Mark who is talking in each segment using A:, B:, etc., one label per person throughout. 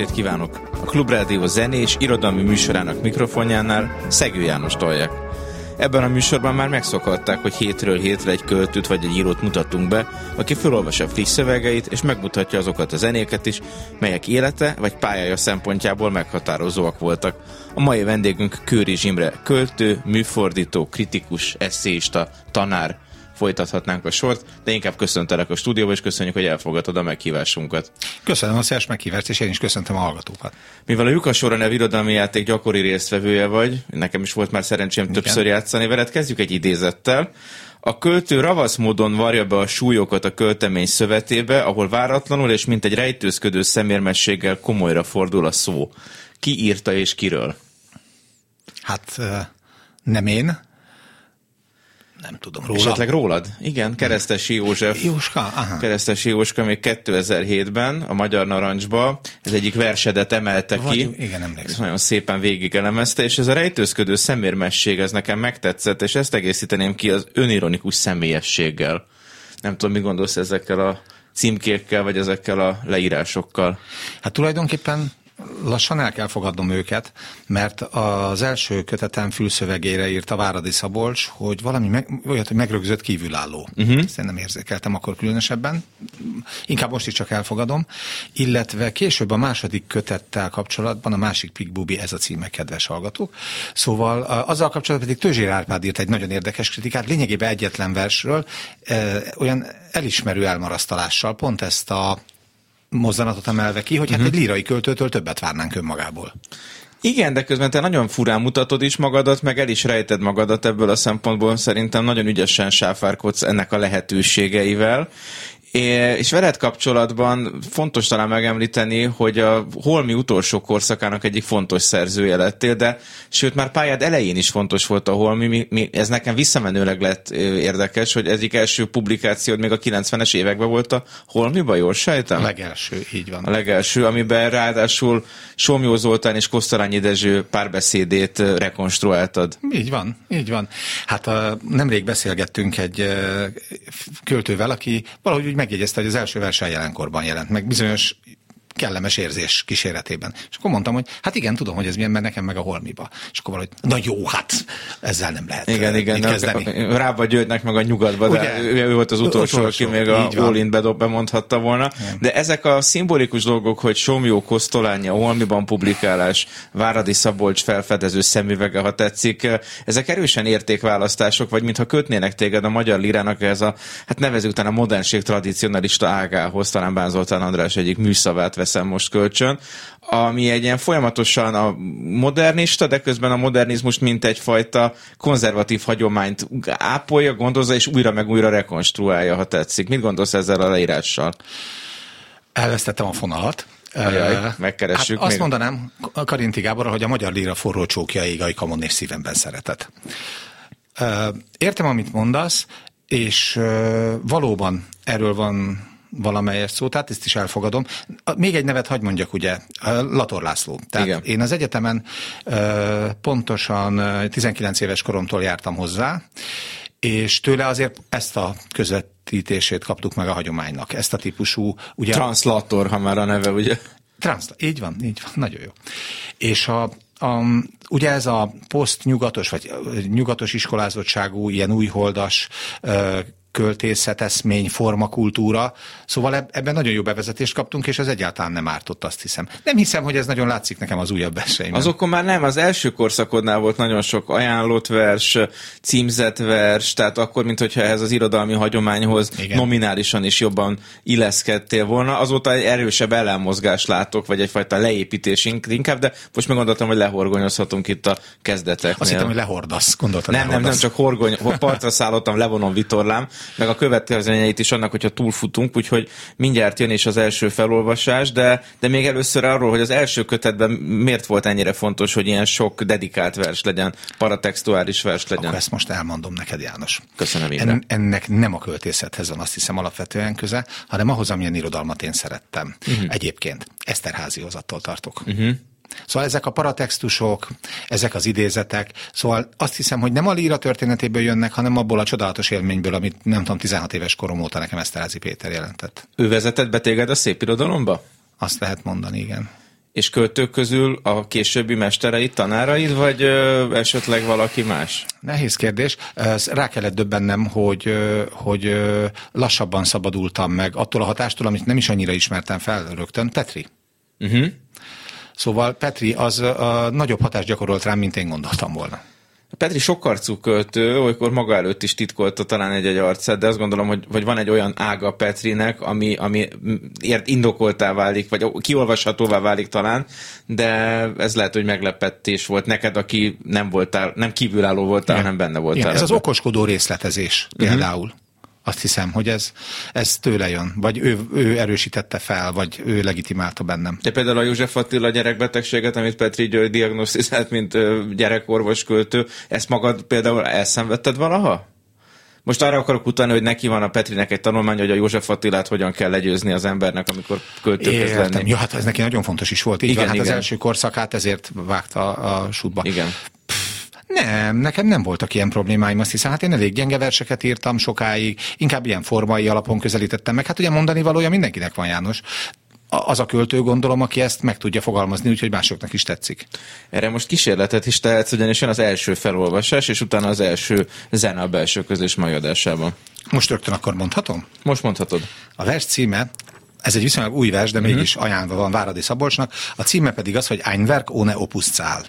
A: estét kívánok! A Klubrádió zenés irodalmi műsorának mikrofonjánál Szegő János tolják. Ebben a műsorban már megszokhatták, hogy hétről hétre egy költőt vagy egy írót mutatunk be, aki felolvassa friss szövegeit, és megmutatja azokat a zenéket is, melyek élete vagy pályája szempontjából meghatározóak voltak. A mai vendégünk Kőri Zsimre költő, műfordító, kritikus, eszéista, tanár, folytathatnánk a sort, de inkább köszöntelek a stúdióba, és köszönjük, hogy elfogadtad a meghívásunkat.
B: Köszönöm a szíves meghívást, és én is köszöntöm a hallgatókat.
A: Mivel a Lyukas Sora nevű irodalmi játék gyakori résztvevője vagy, nekem is volt már szerencsém Igen. többször játszani veled, kezdjük egy idézettel. A költő ravasz módon varja be a súlyokat a költemény szövetébe, ahol váratlanul és mint egy rejtőzködő szemérmességgel komolyra fordul a szó. Ki írta és kiről?
B: Hát nem én, nem tudom róla.
A: Esetleg rólad? Igen, Keresztesi József.
B: Jóska? Aha.
A: Keresztesi Jóska még 2007-ben a Magyar Narancsba ez egyik versedet emelte
B: Vagy,
A: ki.
B: igen, emlékszem.
A: Nagyon szépen végigelemezte, és ez a rejtőzködő szemérmesség, ez nekem megtetszett, és ezt egészíteném ki az önironikus személyességgel. Nem tudom, mi gondolsz ezekkel a címkékkel, vagy ezekkel a leírásokkal?
B: Hát tulajdonképpen lassan el kell fogadnom őket, mert az első kötetem fülszövegére írta Váradi Szabolcs, hogy valami meg, olyat, hogy megrögzött kívülálló. Uh-huh. Ezt én nem érzékeltem akkor különösebben. Inkább most is csak elfogadom. Illetve később a második kötettel kapcsolatban, a másik Pigbubi, ez a címe, kedves hallgatók. Szóval azzal kapcsolatban pedig Tőzsér Árpád írt egy nagyon érdekes kritikát, lényegében egyetlen versről, olyan elismerő elmarasztalással, pont ezt a mozzanatot emelve ki, hogy hát uh-huh. egy lírai költőtől többet várnánk önmagából.
A: Igen, de közben te nagyon furán mutatod is magadat, meg el is rejted magadat ebből a szempontból szerintem nagyon ügyesen sáfárkodsz ennek a lehetőségeivel, és veled kapcsolatban fontos talán megemlíteni, hogy a Holmi utolsó korszakának egyik fontos szerzője lettél, de sőt már pályád elején is fontos volt a Holmi, mi, mi, ez nekem visszamenőleg lett érdekes, hogy egyik első publikációd még a 90-es években volt a Holmiba, jól sejtem?
B: A legelső, így van.
A: A legelső, amiben ráadásul Somjó Zoltán és Kosztolányi Dezső párbeszédét rekonstruáltad.
B: Így van, így van. Hát a, nemrég beszélgettünk egy költővel, aki valahogy úgy megjegyezte, hogy az első verseny jelenkorban jelent meg. Bizonyos kellemes érzés kíséretében. És akkor mondtam, hogy hát igen, tudom, hogy ez milyen, mert nekem meg a holmiba. És akkor valahogy, na jó, hát ezzel nem lehet
A: Igen, igen, kezdeni. Rába Györgynek meg a nyugatba, Ugye, de ő, volt az utolsó, utolsó aki még a All bedob bemondhatta volna. Igen. De ezek a szimbolikus dolgok, hogy Somjó Kosztolányi, a Holmiban publikálás, Váradi Szabolcs felfedező szemüvege, ha tetszik, ezek erősen értékválasztások, vagy mintha kötnének téged a magyar lirának ez a, hát nevezük utána a modernség tradicionalista ágához, talán Bán Zoltán András egyik műszavát veszem most kölcsön, ami egy ilyen folyamatosan a modernista, de közben a modernizmus mint egyfajta konzervatív hagyományt ápolja, gondozza, és újra meg újra rekonstruálja, ha tetszik. Mit gondolsz ezzel a leírással?
B: Elvesztettem a fonalat.
A: Ajaj, megkeressük.
B: Hát azt még. mondanám Karinti Gábor, hogy a magyar líra forró csókja ég, Kamon és szívemben szeretet. Értem, amit mondasz, és valóban erről van valamelyes szó, tehát ezt is elfogadom. Még egy nevet hagy mondjak, ugye, Lator László. Tehát Igen. én az egyetemen pontosan 19 éves koromtól jártam hozzá, és tőle azért ezt a közvetítését kaptuk meg a hagyománynak, ezt a típusú...
A: Ugye, Translator, ha már a neve, ugye?
B: Transzla, így van, így van, nagyon jó. És a, a, ugye ez a poszt-nyugatos, vagy nyugatos iskolázottságú, ilyen újholdas költészet, eszmény, formakultúra. Szóval ebben nagyon jó bevezetést kaptunk, és ez egyáltalán nem ártott, azt hiszem. Nem hiszem, hogy ez nagyon látszik nekem az újabb eseimben.
A: Azokon már nem, az első korszakodnál volt nagyon sok ajánlott vers, címzett vers, tehát akkor, mint hogyha ehhez az irodalmi hagyományhoz Igen. nominálisan is jobban illeszkedtél volna. Azóta egy erősebb ellenmozgást látok, vagy egyfajta leépítés inkább, de most meg gondoltam, hogy lehorgonyozhatunk itt a kezdeteknél.
B: Azt hittem, hogy lehordasz, gondoltam.
A: Nem, lehordasz. nem, nem, csak horgony, partra szállottam, levonom vitorlám, meg a következményeit is annak, hogyha túlfutunk, úgyhogy mindjárt jön is az első felolvasás, de, de még először arról, hogy az első kötetben miért volt ennyire fontos, hogy ilyen sok dedikált vers legyen, paratextuális vers legyen.
B: Akkor ezt most elmondom neked, János.
A: Köszönöm, En,
B: ennek nem a költészethez van azt hiszem alapvetően köze, hanem ahhoz, amilyen irodalmat én szerettem. Uh-huh. Egyébként Eszterházi hozattól tartok. Uh-huh. Szóval ezek a paratextusok, ezek az idézetek, szóval azt hiszem, hogy nem a líra történetéből jönnek, hanem abból a csodálatos élményből, amit nem tudom, 16 éves korom óta nekem Eszterházi Péter jelentett.
A: Ő vezetett be téged a szép irodalomba?
B: Azt lehet mondani, igen.
A: És költők közül a későbbi mestereit, tanáraid, vagy ö, esetleg valaki más?
B: Nehéz kérdés. Rá kellett döbbennem, hogy, hogy lassabban szabadultam meg attól a hatástól, amit nem is annyira ismertem fel rögtön. Petri. Uh-huh. Szóval Petri az a, nagyobb hatást gyakorolt rám, mint én gondoltam volna.
A: Petri sokarcú költő, olykor maga előtt is titkolta talán egy-egy arcát, de azt gondolom, hogy vagy van egy olyan ága Petrinek, ami, ami ért indokoltá válik, vagy kiolvashatóvá válik talán, de ez lehet, hogy meglepetés volt neked, aki nem voltál, nem kívülálló voltál, Igen. hanem benne voltál. Igen,
B: ez az okoskodó részletezés uh-huh. Azt hiszem, hogy ez, ez tőle jön, vagy ő, ő erősítette fel, vagy ő legitimálta bennem.
A: De például a József Attila gyerekbetegséget, amit Petri György diagnosztizált, mint gyerekorvos költő, ezt magad például elszenvedted valaha? Most arra akarok utalni, hogy neki van a Petrinek egy tanulmány, hogy a József Attilát hogyan kell legyőzni az embernek, amikor költőköz lenni.
B: Ja, hát ez neki nagyon fontos is volt. Így igen, van, hát igen. az első korszakát ezért vágta a sútba.
A: Igen.
B: Nem, nekem nem voltak ilyen problémáim, azt hiszem. Hát én elég gyenge verseket írtam sokáig, inkább ilyen formai alapon közelítettem meg. Hát ugye mondani valója mindenkinek van, János az a költő gondolom, aki ezt meg tudja fogalmazni, úgyhogy másoknak is tetszik.
A: Erre most kísérletet is tehetsz, ugyanis jön az első felolvasás, és utána az első zene a belső közös mai adásában.
B: Most rögtön akkor mondhatom?
A: Most mondhatod.
B: A vers címe ez egy viszonylag új vers, de uh-huh. mégis ajánlva van Váradi Szabolcsnak. A címe pedig az, hogy Ein Werk ohne Opus Zahl.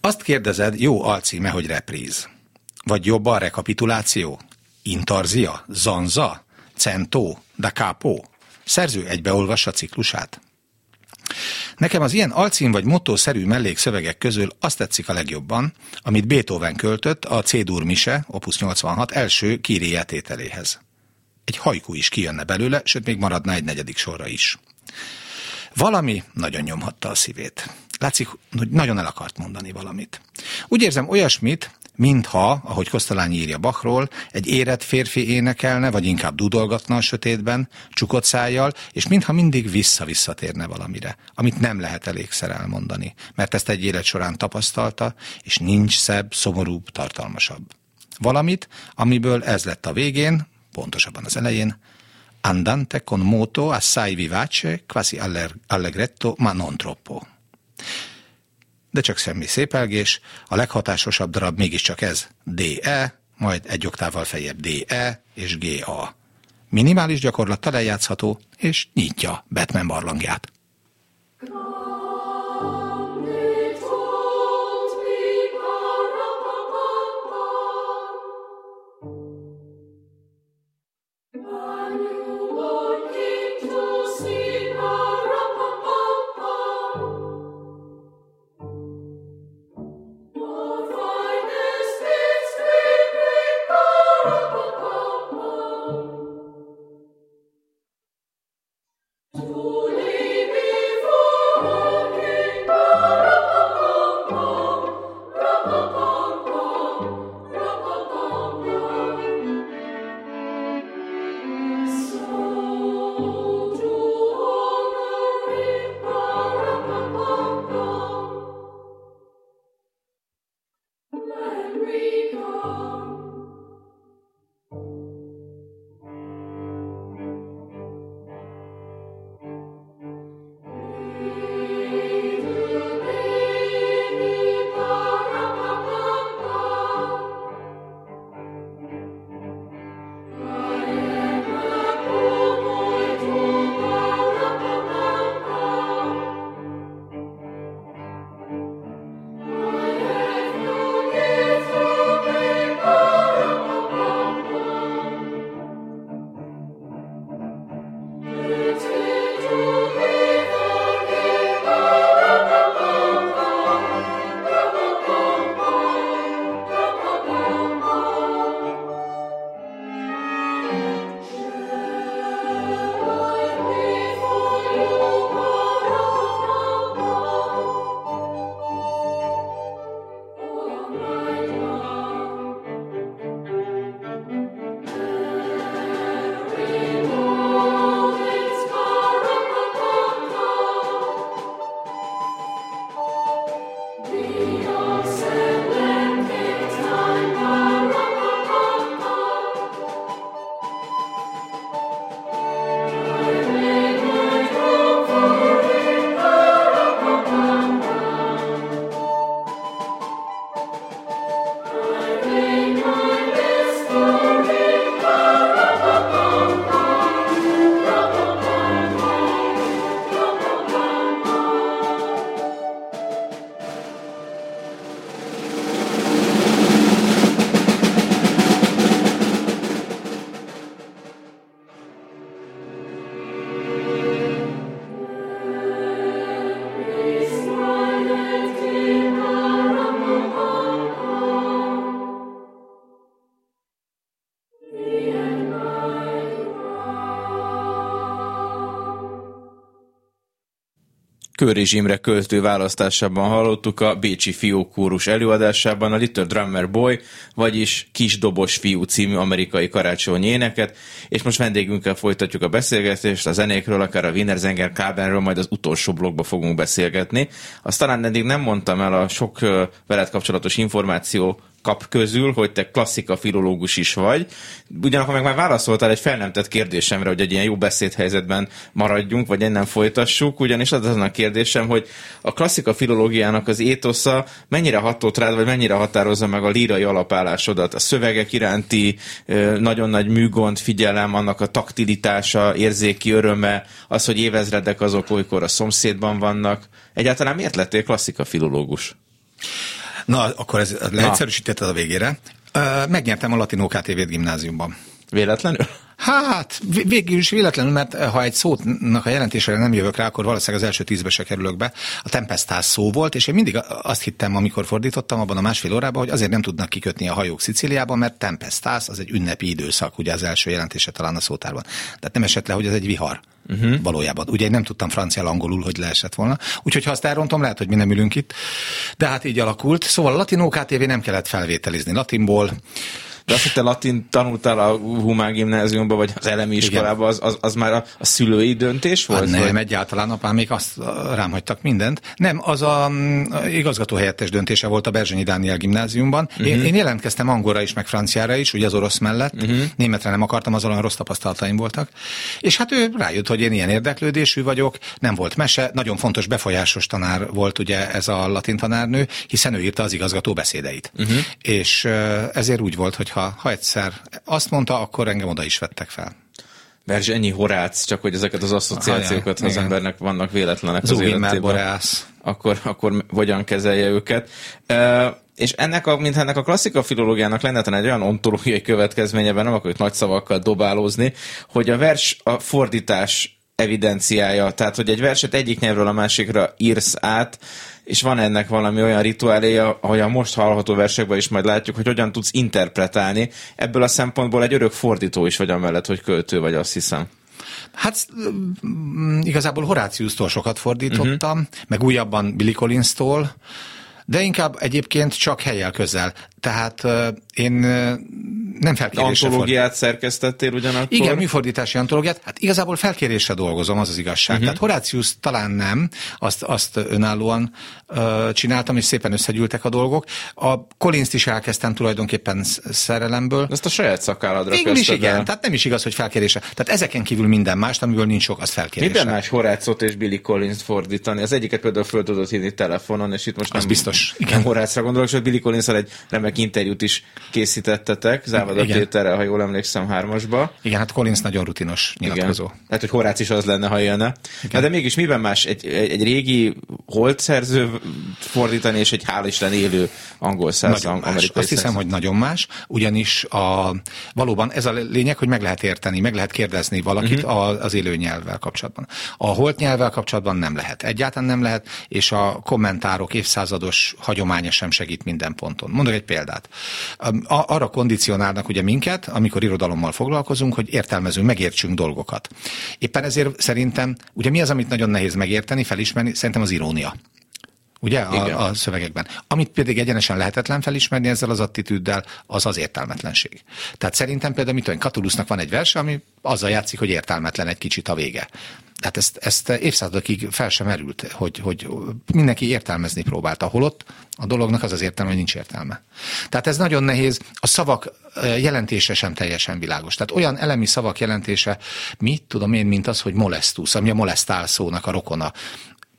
B: Azt kérdezed, jó alcíme, hogy repríz. Vagy jobb a rekapituláció? Intarzia? Zanza? Centó? Da capo? Szerző egybeolvassa ciklusát? Nekem az ilyen alcím vagy mottószerű mellékszövegek közül azt tetszik a legjobban, amit Beethoven költött a C-dur mise, opus 86 első kíréjetételéhez. Egy hajkú is kijönne belőle, sőt még maradna egy negyedik sorra is. Valami nagyon nyomhatta a szívét. Látszik, hogy nagyon el akart mondani valamit. Úgy érzem olyasmit, mintha, ahogy Kosztolányi írja Bachról, egy érett férfi énekelne, vagy inkább dudolgatna a sötétben, csukott szájjal, és mintha mindig vissza-visszatérne valamire, amit nem lehet elégszer elmondani, mert ezt egy élet során tapasztalta, és nincs szebb, szomorúbb, tartalmasabb. Valamit, amiből ez lett a végén, pontosabban az elején, andante con moto assai vivace, quasi allegretto, ma non troppo. De csak semmi szépelgés, a leghatásosabb darab mégiscsak ez, DE, majd egy oktával feljebb DE és GA. Minimális gyakorlattal eljátszható, és nyitja Batman barlangját.
C: To
A: Kőrizs Imre költő választásában hallottuk a Bécsi fiókórus előadásában a Little Drummer Boy, vagyis Kis Dobos Fiú című amerikai karácsonyi éneket, és most vendégünkkel folytatjuk a beszélgetést a zenékről, akár a Wiener Zenger Kábenről, majd az utolsó blogba fogunk beszélgetni. Azt talán eddig nem mondtam el a sok veled kapcsolatos információ kap közül, hogy te klasszika filológus is vagy. Ugyanakkor meg már válaszoltál egy fel nem tett kérdésemre, hogy egy ilyen jó beszédhelyzetben maradjunk, vagy innen folytassuk, ugyanis az az a kérdésem, hogy a klasszika filológiának az étosza mennyire hatott rád, vagy mennyire határozza meg a lírai alapállásodat, a szövegek iránti nagyon nagy műgond, figyelem, annak a taktilitása, érzéki öröme, az, hogy évezredek azok olykor a szomszédban vannak. Egyáltalán miért lettél klasszika filológus?
B: Na, akkor ez leegyszerűsítetted a végére. Megnyertem a Latinó KTV-t gimnáziumban.
A: Véletlenül?
B: Hát, végül is véletlenül, mert ha egy szótnak a jelentésére nem jövök rá, akkor valószínűleg az első tízbe se kerülök be. A tempestás szó volt, és én mindig azt hittem, amikor fordítottam abban a másfél órában, hogy azért nem tudnak kikötni a hajók Szicíliában, mert tempestás az egy ünnepi időszak, ugye az első jelentése talán a szótárban. Tehát nem esett le, hogy ez egy vihar. Uh-huh. Valójában. Ugye én nem tudtam francia angolul, hogy leesett volna. Úgyhogy ha azt elrontom, lehet, hogy mi nem ülünk itt. De hát így alakult. Szóval a Latinó KTV nem kellett felvételizni latinból.
A: De azt, hogy te latin tanultál a humán gimnáziumban, vagy az elemi iskolában, az, az, az már a, a szülői döntés volt? Hát
B: nem,
A: vagy?
B: egyáltalán apám még azt rám hagytak mindent. Nem, az a mm, igazgató helyettes döntése volt a Berzsenyi Dániel gimnáziumban. Uh-huh. Én, én jelentkeztem angolra is, meg franciára is, ugye az orosz mellett. Uh-huh. Németre nem akartam, az olyan rossz tapasztalataim voltak. És hát ő rájött, hogy én ilyen érdeklődésű vagyok, nem volt mese, nagyon fontos befolyásos tanár volt ugye ez a latin tanárnő, hiszen ő írta az igazgató beszédeit. Uh-huh. És ezért úgy volt, hogy ha, ha egyszer azt mondta, akkor engem oda is vettek fel.
A: Verzs ennyi horác, csak hogy ezeket az asszociációkat ha az embernek vannak véletlenek
B: az életében.
A: Akkor, akkor hogyan kezelje őket. Uh, és ennek a, mint ennek a klasszika filológiának lenne egy olyan ontológiai következménye, nem akarok nagy szavakkal dobálózni, hogy a vers a fordítás evidenciája, tehát hogy egy verset egyik nyelvről a másikra írsz át, és van ennek valami olyan rituáléja, ahogy a most hallható versekben is majd látjuk, hogy hogyan tudsz interpretálni. Ebből a szempontból egy örök fordító is vagy amellett, hogy költő vagy, azt hiszem.
B: Hát mm, igazából Horáciusztól sokat fordítottam, uh-huh. meg újabban Billy Collins-tól, de inkább egyébként csak helyel közel. Tehát én nem felkérésre
A: Antológiát fordít. szerkesztettél ugyanakkor?
B: Igen, műfordítási antológiát. Hát igazából felkérésre dolgozom, az az igazság. Uh-huh. Tehát Horácius talán nem, azt, azt önállóan uh, csináltam, és szépen összegyűltek a dolgok. A collins is elkezdtem tulajdonképpen szerelemből.
A: Ezt a saját szakálladra
B: Végül is igen, el. tehát nem is igaz, hogy felkérésre. Tehát ezeken kívül minden más, amiből nincs sok, az felkérésre.
A: Minden más Horácot és Billy Collins fordítani. Az egyiket például föl tudod hívni telefonon, és itt most
B: nem, az biztos.
A: Igen. nem Horácra gondolok, és Billy collins egy remek interjút is készítettetek, Závada Péterrel, ha jól emlékszem, hármasba.
B: Igen, hát Collins nagyon rutinos nyilatkozó. Igen.
A: Hát, hogy Horác is az lenne, ha élne. Na, de mégis miben más egy, egy, egy régi holt szerző fordítani, és egy hál' Isten élő angol száz
B: nagyon más. Azt hiszem, hogy nagyon más, ugyanis a, valóban ez a lényeg, hogy meg lehet érteni, meg lehet kérdezni valakit uh-huh. az élő nyelvvel kapcsolatban. A holt nyelvvel kapcsolatban nem lehet. Egyáltalán nem lehet, és a kommentárok évszázados hagyománya sem segít minden ponton. Mondok egy példát. Arra kondicionálnak ugye minket, amikor irodalommal foglalkozunk, hogy értelmezünk, megértsünk dolgokat. Éppen ezért szerintem, ugye mi az, amit nagyon nehéz megérteni, felismerni? Szerintem az irónia ugye, a, a szövegekben. Amit pedig egyenesen lehetetlen felismerni ezzel az attitűddel, az az értelmetlenség. Tehát szerintem például, mit tudom, Katulusnak van egy verse, ami azzal játszik, hogy értelmetlen egy kicsit a vége. Tehát ezt, ezt évszázadokig fel sem merült, hogy, hogy mindenki értelmezni próbálta. Holott a dolognak az az értelme, hogy nincs értelme. Tehát ez nagyon nehéz. A szavak jelentése sem teljesen világos. Tehát olyan elemi szavak jelentése, mit tudom én, mint az, hogy molestus, ami a molestál szónak a rokona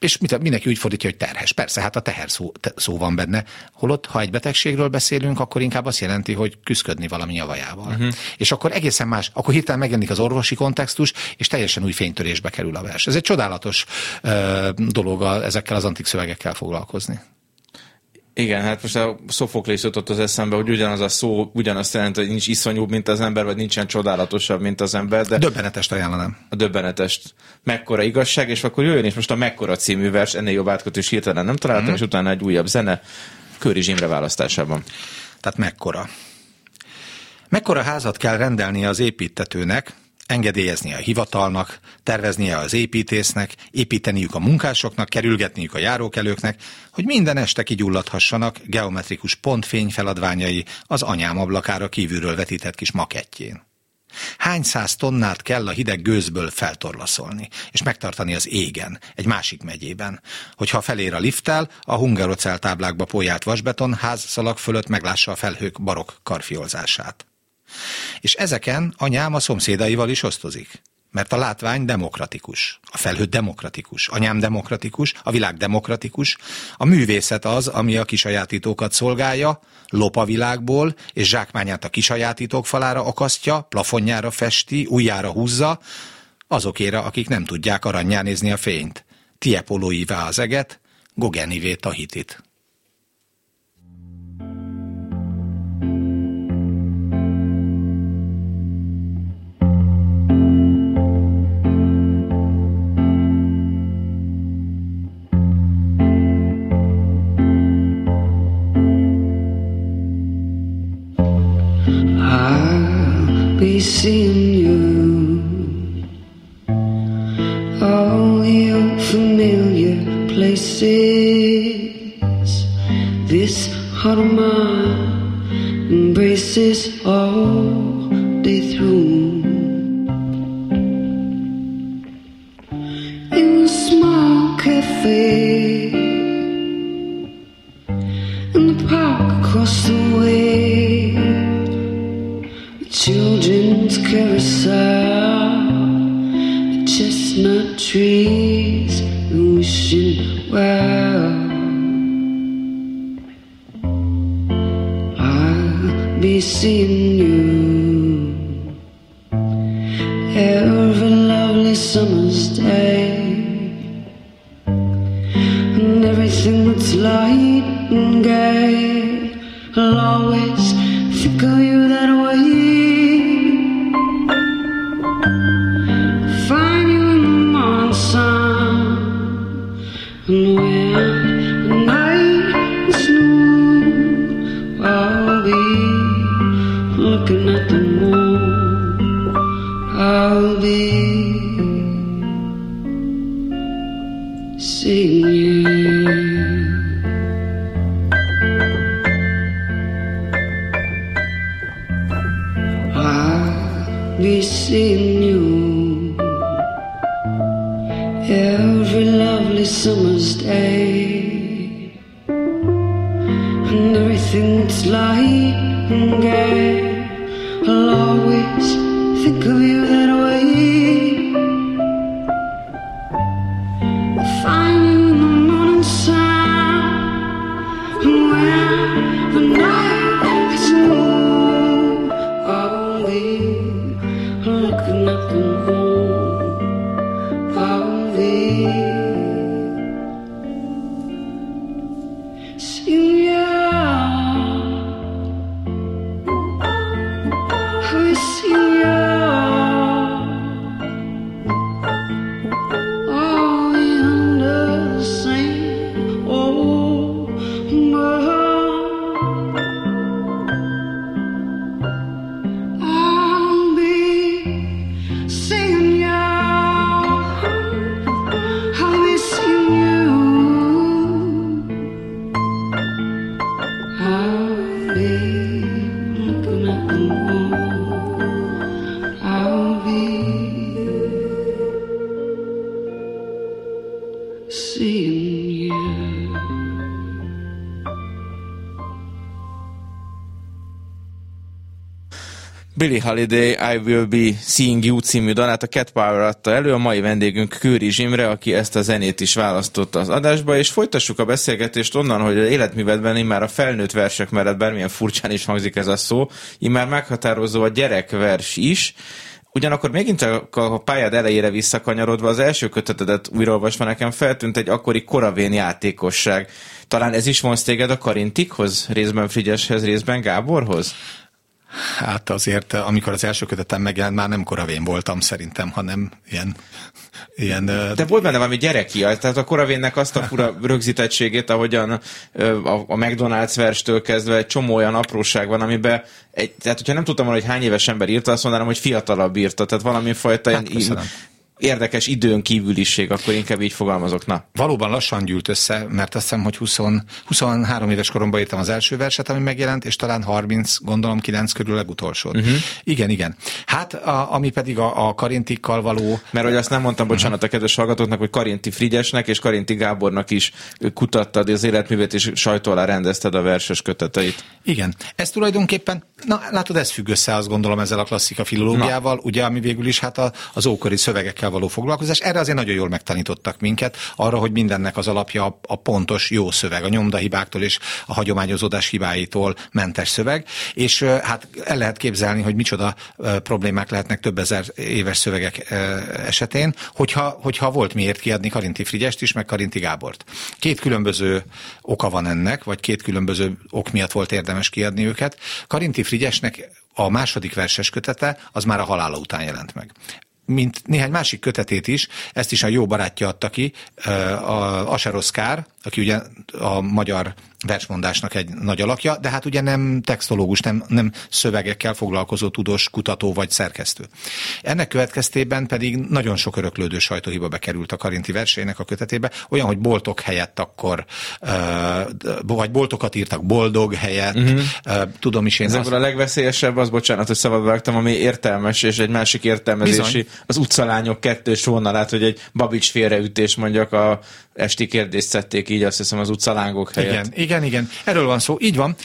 B: és mindenki úgy fordítja, hogy terhes. Persze, hát a teher szó, te, szó van benne. Holott, ha egy betegségről beszélünk, akkor inkább azt jelenti, hogy küzdködni valami javajával. Uh-huh. És akkor egészen más, akkor hirtelen megjelenik az orvosi kontextus, és teljesen új fénytörésbe kerül a vers. Ez egy csodálatos uh, dolog a, ezekkel az antik szövegekkel foglalkozni.
A: Igen, hát most a Sophocles jutott az eszembe, hogy ugyanaz a szó ugyanazt jelenti, hogy nincs iszonyúbb, mint az ember, vagy nincsen csodálatosabb, mint az ember. De
B: döbbenetest ajánlanám.
A: A döbbenetest. Mekkora igazság, és akkor jöjjön és most a Mekkora című vers, ennél jobb átkötő is hirtelen nem találtam, mm. és utána egy újabb zene, Köri Zsimre választásában.
B: Tehát mekkora. Mekkora házat kell rendelnie az építetőnek,
D: engedélyezni a hivatalnak, terveznie az építésznek, építeniük a munkásoknak, kerülgetniük a járókelőknek, hogy minden este kigyulladhassanak geometrikus pontfény feladványai az anyám ablakára kívülről vetített kis makettjén. Hány száz tonnát kell a hideg gőzből feltorlaszolni, és megtartani az égen, egy másik megyében, hogyha felér a lifttel, a hungarocel táblákba pójált vasbeton házszalag fölött meglássa a felhők barok karfiolzását. És ezeken anyám a szomszédaival is osztozik. Mert a látvány demokratikus, a felhő demokratikus, anyám demokratikus, a világ demokratikus, a művészet az, ami a kisajátítókat szolgálja, lop a világból, és zsákmányát a kisajátítók falára akasztja, plafonjára festi, ujjára húzza, azokéra, akik nem tudják aranyján nézni a fényt. Tiepolóivá az eget, Gogenivé Tahitit. be seeing you every lovely summer's day, and everything's light and gay.
A: Holiday I Will Be Seeing You című dalát a Cat Power adta elő, a mai vendégünk Kőri Zsimre, aki ezt a zenét is választotta az adásba, és folytassuk a beszélgetést onnan, hogy az életművedben már a felnőtt versek mellett bármilyen furcsán is hangzik ez a szó, immár meghatározó a gyerekvers is, Ugyanakkor megint a pályád elejére visszakanyarodva az első kötetedet újraolvasva nekem feltűnt egy akkori koravén játékosság. Talán ez is vonz téged a Karintikhoz, részben Frigyeshez, részben Gáborhoz?
D: Hát azért, amikor az első kötetem megjelent, már nem koravén voltam szerintem, hanem ilyen
A: Ilyen, De volt benne valami gyereki, tehát a Koravénnek azt a fura rögzítettségét, ahogyan a McDonald's verstől kezdve egy csomó olyan apróság van, amiben egy, tehát hogyha nem tudtam volna, hogy hány éves ember írta, azt mondanám, hogy fiatalabb írta, tehát valami fajta hát, ilyen érdekes időn kívüliség, akkor inkább így fogalmazok. Na.
B: Valóban lassan gyűlt össze, mert azt hiszem, hogy 20, 23 éves koromban írtam az első verset, ami megjelent, és talán 30, gondolom 9 körül legutolsó. Uh-huh. Igen, igen. Hát, a, ami pedig a, a Karintikkal való...
A: Mert hogy azt nem mondtam, bocsánat uh-huh. a kedves hallgatóknak, hogy Karinti Frigyesnek és Karinti Gábornak is kutattad az életművét, és sajtó alá rendezted a verses köteteit.
B: Igen. Ez tulajdonképpen, na látod, ez függ össze, azt gondolom ezzel a klasszika filológiával, na. ugye, ami végül is hát a, az ókori szövegekkel való foglalkozás. Erre azért nagyon jól megtanítottak minket, arra, hogy mindennek az alapja a, pontos, jó szöveg, a nyomdahibáktól és a hagyományozódás hibáitól mentes szöveg, és hát el lehet képzelni, hogy micsoda problémák lehetnek több ezer éves szövegek esetén, hogyha, hogyha volt miért kiadni Karinti Frigyest is, meg Karinti Gábort. Két különböző oka van ennek, vagy két különböző ok miatt volt érdemes kiadni őket. Karinti Frigyesnek a második verses kötete az már a halála után jelent meg mint néhány másik kötetét is, ezt is a jó barátja adta ki, a Aseroszkár, aki ugye a magyar versmondásnak egy nagy alakja, de hát ugye nem textológus, nem, nem szövegekkel foglalkozó tudós kutató vagy szerkesztő. Ennek következtében pedig nagyon sok öröklődő sajtóhiba bekerült a Karinti versének a kötetébe, olyan, hogy boltok helyett akkor, vagy boltokat írtak boldog helyett, uh-huh. tudom is én.
A: Ez az... a legveszélyesebb, az bocsánat, hogy szabad vágtam, ami értelmes, és egy másik értelmezési, Bizony. az utcalányok kettős vonalát, hogy egy babics félreütés mondjak a esti kérdést szedték így, azt hiszem az utcalángok helyett.
B: Igen, igen, igen. Erről van szó. Így van.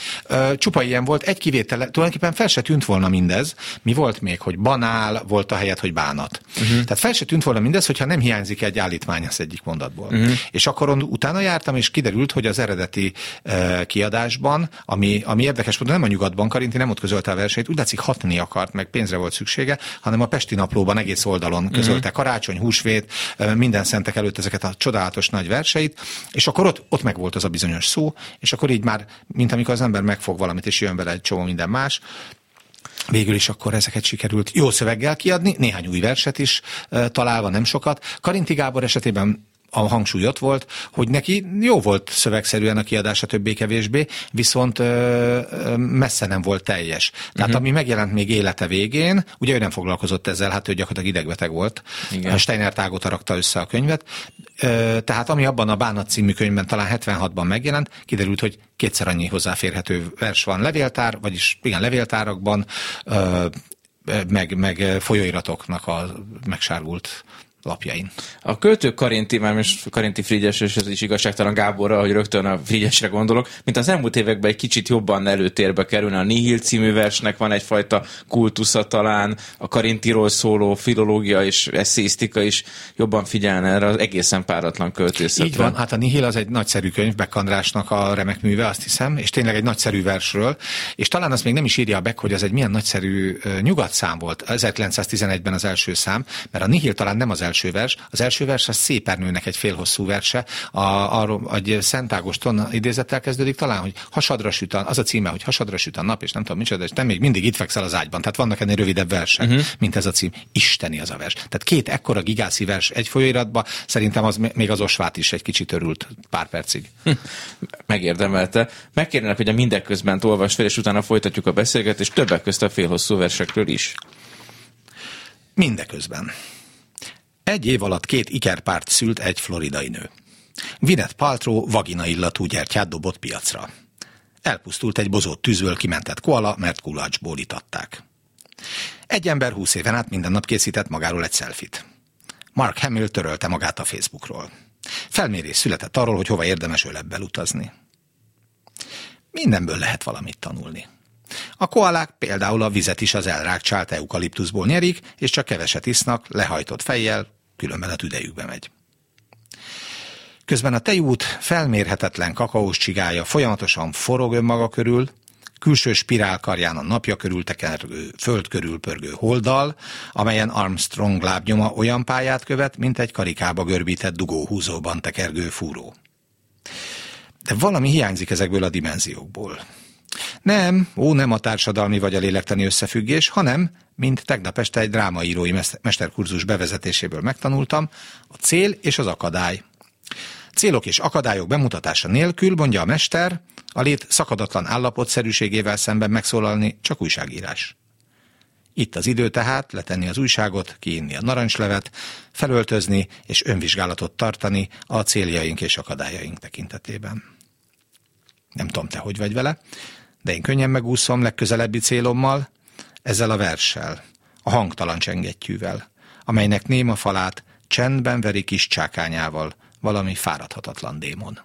B: Csupa ilyen volt. Egy kivétel, tulajdonképpen fel se tűnt volna mindez. Mi volt még, hogy banál volt a helyet, hogy bánat. Uh-huh. Tehát fel se tűnt volna mindez, hogyha nem hiányzik egy állítmány az egyik mondatból. Uh-huh. És akkor utána jártam, és kiderült, hogy az eredeti uh, kiadásban, ami, ami érdekes volt, nem a nyugatban, Karinti nem ott közölte a versenyt, úgy látszik hatni akart, meg pénzre volt szüksége, hanem a Pesti naplóban egész oldalon közölte uh-huh. karácsony, húsvét, minden szentek előtt ezeket a csodálatos nagy verseit, és akkor ott, ott meg volt az a bizonyos szó, és akkor így már, mint amikor az ember megfog valamit, és jön vele egy csomó minden más, Végül is akkor ezeket sikerült jó szöveggel kiadni, néhány új verset is találva, nem sokat. Karinti Gábor esetében a hangsúly ott volt, hogy neki jó volt szövegszerűen a kiadása többé-kevésbé, viszont ö, messze nem volt teljes. Tehát uh-huh. ami megjelent még élete végén, ugye ő nem foglalkozott ezzel, hát ő gyakorlatilag idegbeteg volt. Igen. Steiner Tágota rakta össze a könyvet. Ö, tehát ami abban a Bánat című könyvben talán 76-ban megjelent, kiderült, hogy kétszer annyi hozzáférhető vers van levéltár, vagyis igen, levéltárakban, ö, meg, meg folyóiratoknak a megsárgult lapjain.
A: A költő Karinti, már most Karinti Frigyes, és ez is igazságtalan Gáborra, hogy rögtön a Frigyesre gondolok, mint az elmúlt években egy kicsit jobban előtérbe kerülne. A Nihil című versnek van egyfajta kultusza talán, a Karintiról szóló filológia és eszéisztika is jobban figyelne erre az egészen páratlan költészetre.
B: Így van, hát a Nihil az egy nagyszerű könyv, Beck Andrásnak a remek műve, azt hiszem, és tényleg egy nagyszerű versről, és talán azt még nem is írja Beck, hogy ez egy milyen nagyszerű nyugatszám volt 1911-ben az első szám, mert a Nihil talán nem az első első vers. Az első vers a Szépernőnek egy félhosszú verse, a, arról egy Szent Ágoston idézettel kezdődik talán, hogy hasadra süt a, az a címe, hogy hasadra süt a nap, és nem tudom micsoda, és te még mindig itt fekszel az ágyban. Tehát vannak ennél rövidebb versek, uh-huh. mint ez a cím. Isteni az a vers. Tehát két ekkora gigászi vers egy folyóiratba, szerintem az még az osvát is egy kicsit örült pár percig. Hm.
A: Megérdemelte. Megkérnek, hogy a mindeközben olvas fel, és utána folytatjuk a beszélgetést, többek közt a félhosszú versekről is.
B: Mindeközben. Egy év alatt két ikerpárt szült egy floridai nő. Gwyneth Paltrow vagina illatú gyertyát dobott piacra. Elpusztult egy bozott tűzből kimentett koala, mert kulacsból itatták. Egy ember húsz éven át minden nap készített magáról egy szelfit. Mark Hamill törölte magát a Facebookról. Felmérés született arról, hogy hova érdemes ölebbel utazni. Mindenből lehet valamit tanulni. A koalák például a vizet is az elrákcsált eukaliptuszból nyerik, és csak keveset isznak, lehajtott fejjel, különben a tüdejükbe megy. Közben a tejút felmérhetetlen kakaós csigája folyamatosan forog önmaga körül, külső spirálkarján a napja körül tekergő, föld körül pörgő holdal, amelyen Armstrong lábnyoma olyan pályát követ, mint egy karikába görbített dugóhúzóban tekergő fúró. De valami hiányzik ezekből a dimenziókból. Nem, ó, nem a társadalmi vagy a lélektani összefüggés, hanem, mint tegnap este egy drámaírói mesterkurzus bevezetéséből megtanultam, a cél és az akadály. Célok és akadályok bemutatása nélkül, mondja a mester, a lét szakadatlan állapotszerűségével szemben megszólalni csak újságírás. Itt az idő tehát letenni az újságot, kiinni a narancslevet, felöltözni és önvizsgálatot tartani a céljaink és akadályaink tekintetében. Nem tudom, te hogy vagy vele, de én könnyen megúszom legközelebbi célommal, ezzel a verssel, a hangtalan csengettyűvel, amelynek néma falát csendben veri kis csákányával valami fáradhatatlan démon.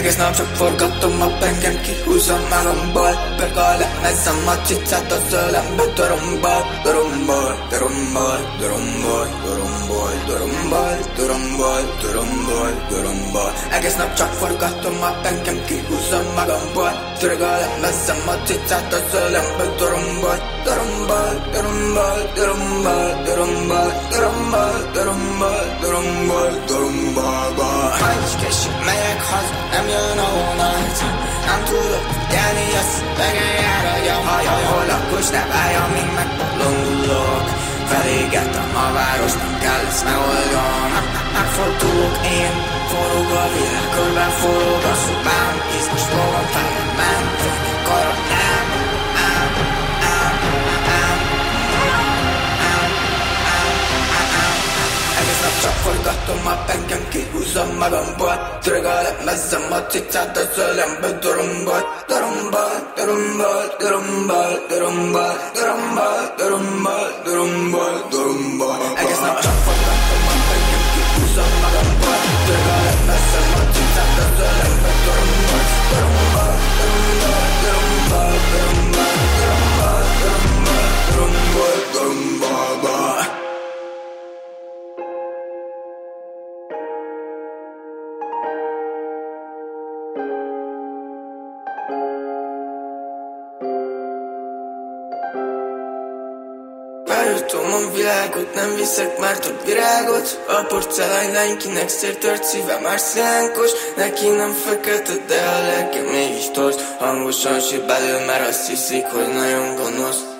C: Egész nap csak forgatom a pengem, kihúzom magamból Pörg a lemezem a cicát az ölembe Dorombol, dorombol, dorombol, dorombol, dorombol, dorombol, dorombol, dorombol, dorombol Egész nap csak forgatom a pengem, kihúzom magamból Pörg a lemezem a cicát az ölembe Dorombol, dorombol, dorombol, dorombol, dorombol, dorombol, dorombol, dorombol, dorombol, Hagyj megyek haza, nem jön a vonat Nem tudok figyelni a szövegen jár a hajaj Hol lakos, ne várj, amíg megbolondulok Felégettem a város, nem kell ezt megoldom Megfordulok én, forog a világ, körben forog a szobám Izmos magam fejemben, fényi karat nem I guess ben genki uzanmadan bu Trigger etmezsem açıkçada söyleyen bir durum var Durum var, durum var, durum var, durum var Durum var, durum var, a var, durum var Herkes ne çapırdattım ha ben genki A világot, nem viszek már több virágot. A porcelány lány, kinek szértört szíve már szilánkos Neki nem fekete, de a lelke mégis tors Hangosan belül, mert azt hiszik, hogy nagyon gonosz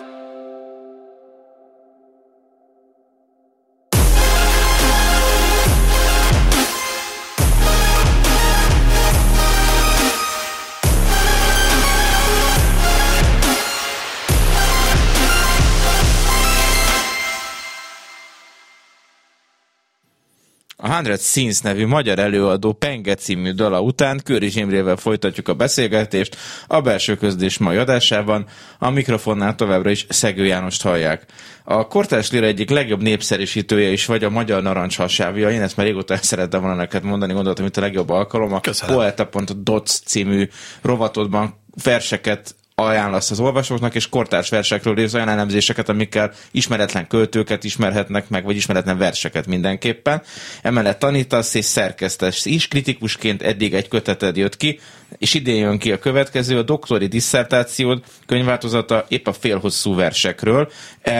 A: A Hundred Scenes nevű magyar előadó Penge című dala után Köri Zsimrével folytatjuk a beszélgetést a belső közlés mai adásában. A mikrofonnál továbbra is Szegő Jánost hallják. A kortárs lira egyik legjobb népszerűsítője is vagy a magyar narancs hasávja. Én ezt már régóta el szerettem volna neked mondani, gondoltam, hogy a legjobb alkalom. A Poeta.doc című rovatodban verseket ajánlasz az olvasóknak, és kortárs versekről írsz olyan elemzéseket, amikkel ismeretlen költőket ismerhetnek meg, vagy ismeretlen verseket mindenképpen. Emellett tanítasz és szerkesztesz is, kritikusként eddig egy köteted jött ki, és idén jön ki a következő, a doktori disszertációd könyvváltozata épp a félhosszú versekről. E,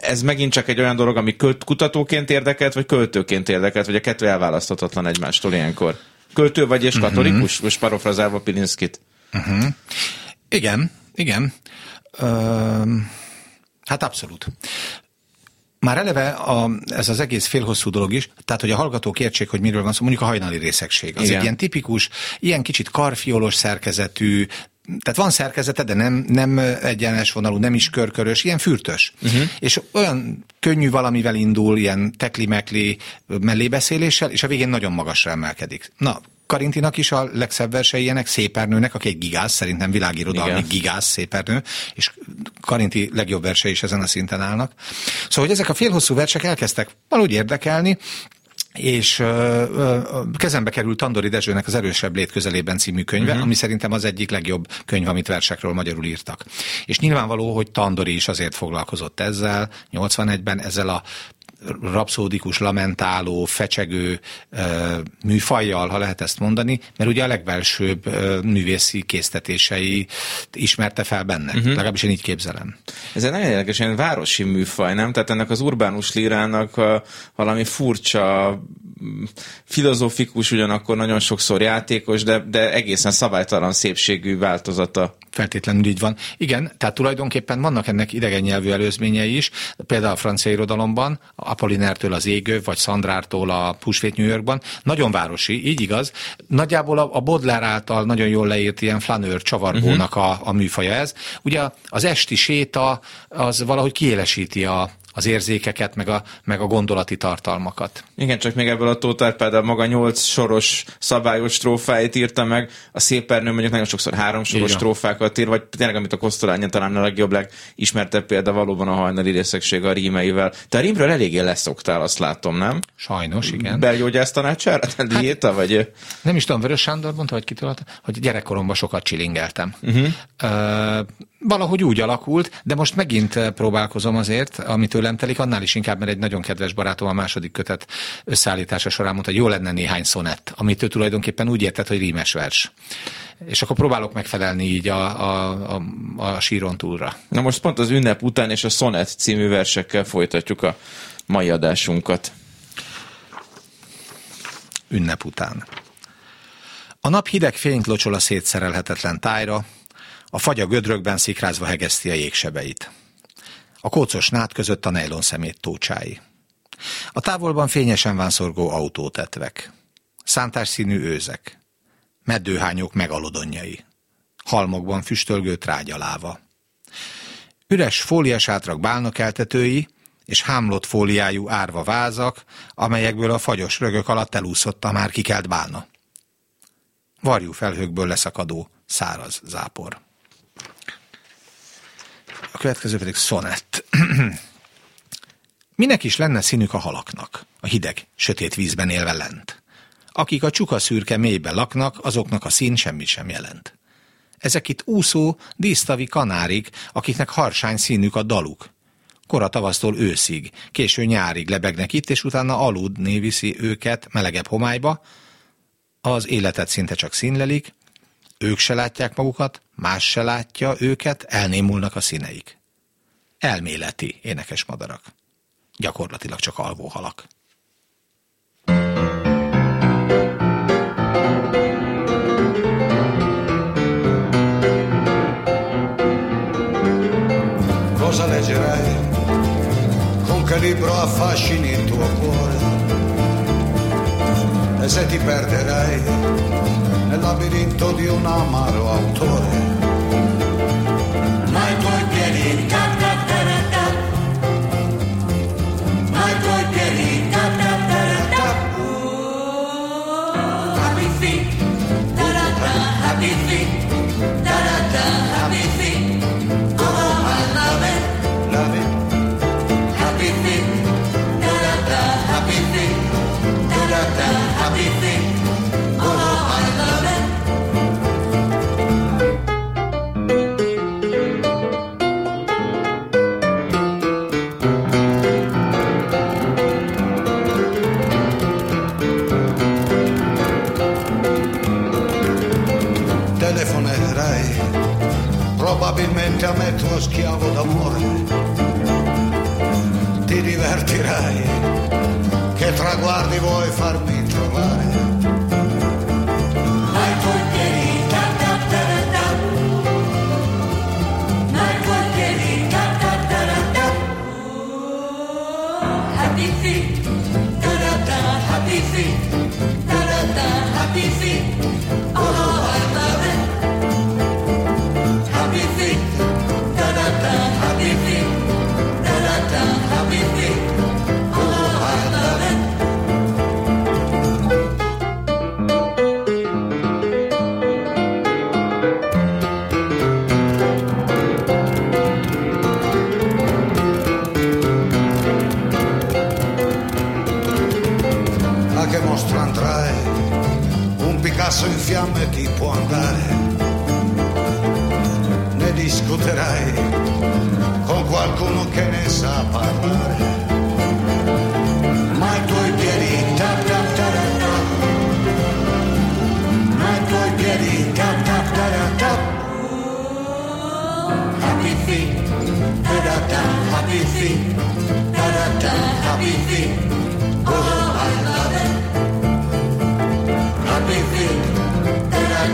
A: ez megint csak egy olyan dolog, ami kutatóként érdekelt, vagy költőként érdekelt, vagy a kettő elválaszthatatlan egymástól ilyenkor. Költő vagy és mhm. katolikus, uh-huh. most parafrazálva Pilinszkit. Uh-huh.
B: Igen, igen. Ö, hát abszolút. Már eleve a, ez az egész félhosszú dolog is, tehát hogy a hallgatók értsék, hogy miről van szó, mondjuk a hajnali részegség. Az Igen. egy ilyen tipikus, ilyen kicsit karfiolos szerkezetű, tehát van szerkezete, de nem, nem egyenes vonalú, nem is körkörös, ilyen fürtös. Uh-huh. És olyan könnyű valamivel indul, ilyen tekli-mekli mellébeszéléssel, és a végén nagyon magasra emelkedik. Na, Karintinak is a legszebb versei ilyenek, Szépernőnek, aki egy gigász, szerintem világirodalmi Igen. gigász szépernő, és Karinti legjobb versei is ezen a szinten állnak. Szóval, hogy ezek a félhosszú versek elkezdtek valahogy érdekelni, és ö, ö, kezembe került Tandori Dezsőnek az Erősebb lét közelében című könyve, uh-huh. ami szerintem az egyik legjobb könyv, amit versekről magyarul írtak. És nyilvánvaló, hogy Tandori is azért foglalkozott ezzel, 81-ben ezzel a rapszódikus, lamentáló, fecsegő műfajjal, ha lehet ezt mondani, mert ugye a legbelsőbb művészi késztetései ismerte fel benne. Uh-huh. Legalábbis én így képzelem.
A: Ez egy nagyon érdekes, ilyen városi műfaj, nem? Tehát ennek az urbánus lírának valami furcsa, filozófikus, ugyanakkor nagyon sokszor játékos, de, de egészen szabálytalan szépségű változata.
B: Feltétlenül így van. Igen, tehát tulajdonképpen vannak ennek idegen nyelvű előzményei is, például a francia irodalomban, Apollinertől az égő, vagy Szandrártól a Pusvét New Yorkban, nagyon városi, így igaz. Nagyjából a, a Baudelaire által nagyon jól leírt ilyen flanőr csavargónak uh-huh. a, a műfaja ez. Ugye az esti séta az valahogy kiélesíti a, az érzékeket, meg a, meg a gondolati tartalmakat.
A: Igen, csak még ebből a Tóth maga nyolc soros szabályos trófáit írta meg, a Szépernő mondjuk nagyon sokszor három soros Igen. trófákat ír, vagy tényleg, amit a Kosztolányi talán a legjobb, legismertebb példa valóban a hajnali részegség a rímeivel. Te a rímről eléggé leszoktál, azt látom, nem?
B: Sajnos, igen.
A: Belgyógyász tanácsára? Hát, diéta, vagy?
B: Nem is tudom, Vörös Sándor mondta, vagy kitől, hogy gyerekkoromban sokat csilingeltem. Uh-huh. Uh, valahogy úgy alakult, de most megint eh, próbálkozom azért, amit tőlem telik, annál is inkább, mert egy nagyon kedves barátom a második kötet összeállítása során mondta, hogy jó lenne néhány szonett, amit ő tulajdonképpen úgy értett, hogy rímes vers. És akkor próbálok megfelelni így a, a, a, a síron túlra.
A: Na most pont az ünnep után és a szonett című versekkel folytatjuk a mai adásunkat.
B: Ünnep után. A nap hideg fényt locsol a szétszerelhetetlen tájra, a fagya gödrökben szikrázva hegeszti a jégsebeit. A kócos nát között a nejlon szemét tócsái. A távolban fényesen vánszorgó autótetvek. Szántás színű őzek. Meddőhányok megalodonjai. Halmokban füstölgő trágyaláva. Üres fóliasátrak bálnokeltetői és hámlott fóliájú árva vázak, amelyekből a fagyos rögök alatt elúszott a már kikelt bálna. Varjú felhőkből leszakadó száraz zápor. A következő pedig szonett. Minek is lenne színük a halaknak, a hideg, sötét vízben élve lent? Akik a csuka szürke mélybe laknak, azoknak a szín semmit sem jelent. Ezek itt úszó, dísztavi kanárik, akiknek harsány színük a daluk. Kora tavasztól őszig, késő nyárig lebegnek itt, és utána aludni viszi őket melegebb homályba, az életet szinte csak színlelik, ők se látják magukat, más se látja őket, elnémulnak a színeik. Elméleti énekes madarak. Gyakorlatilag csak alvó halak. Cosa leggerai? Con che libro affascini il tuo cuore? E se ti perderai nel labirinto di un amaro autore.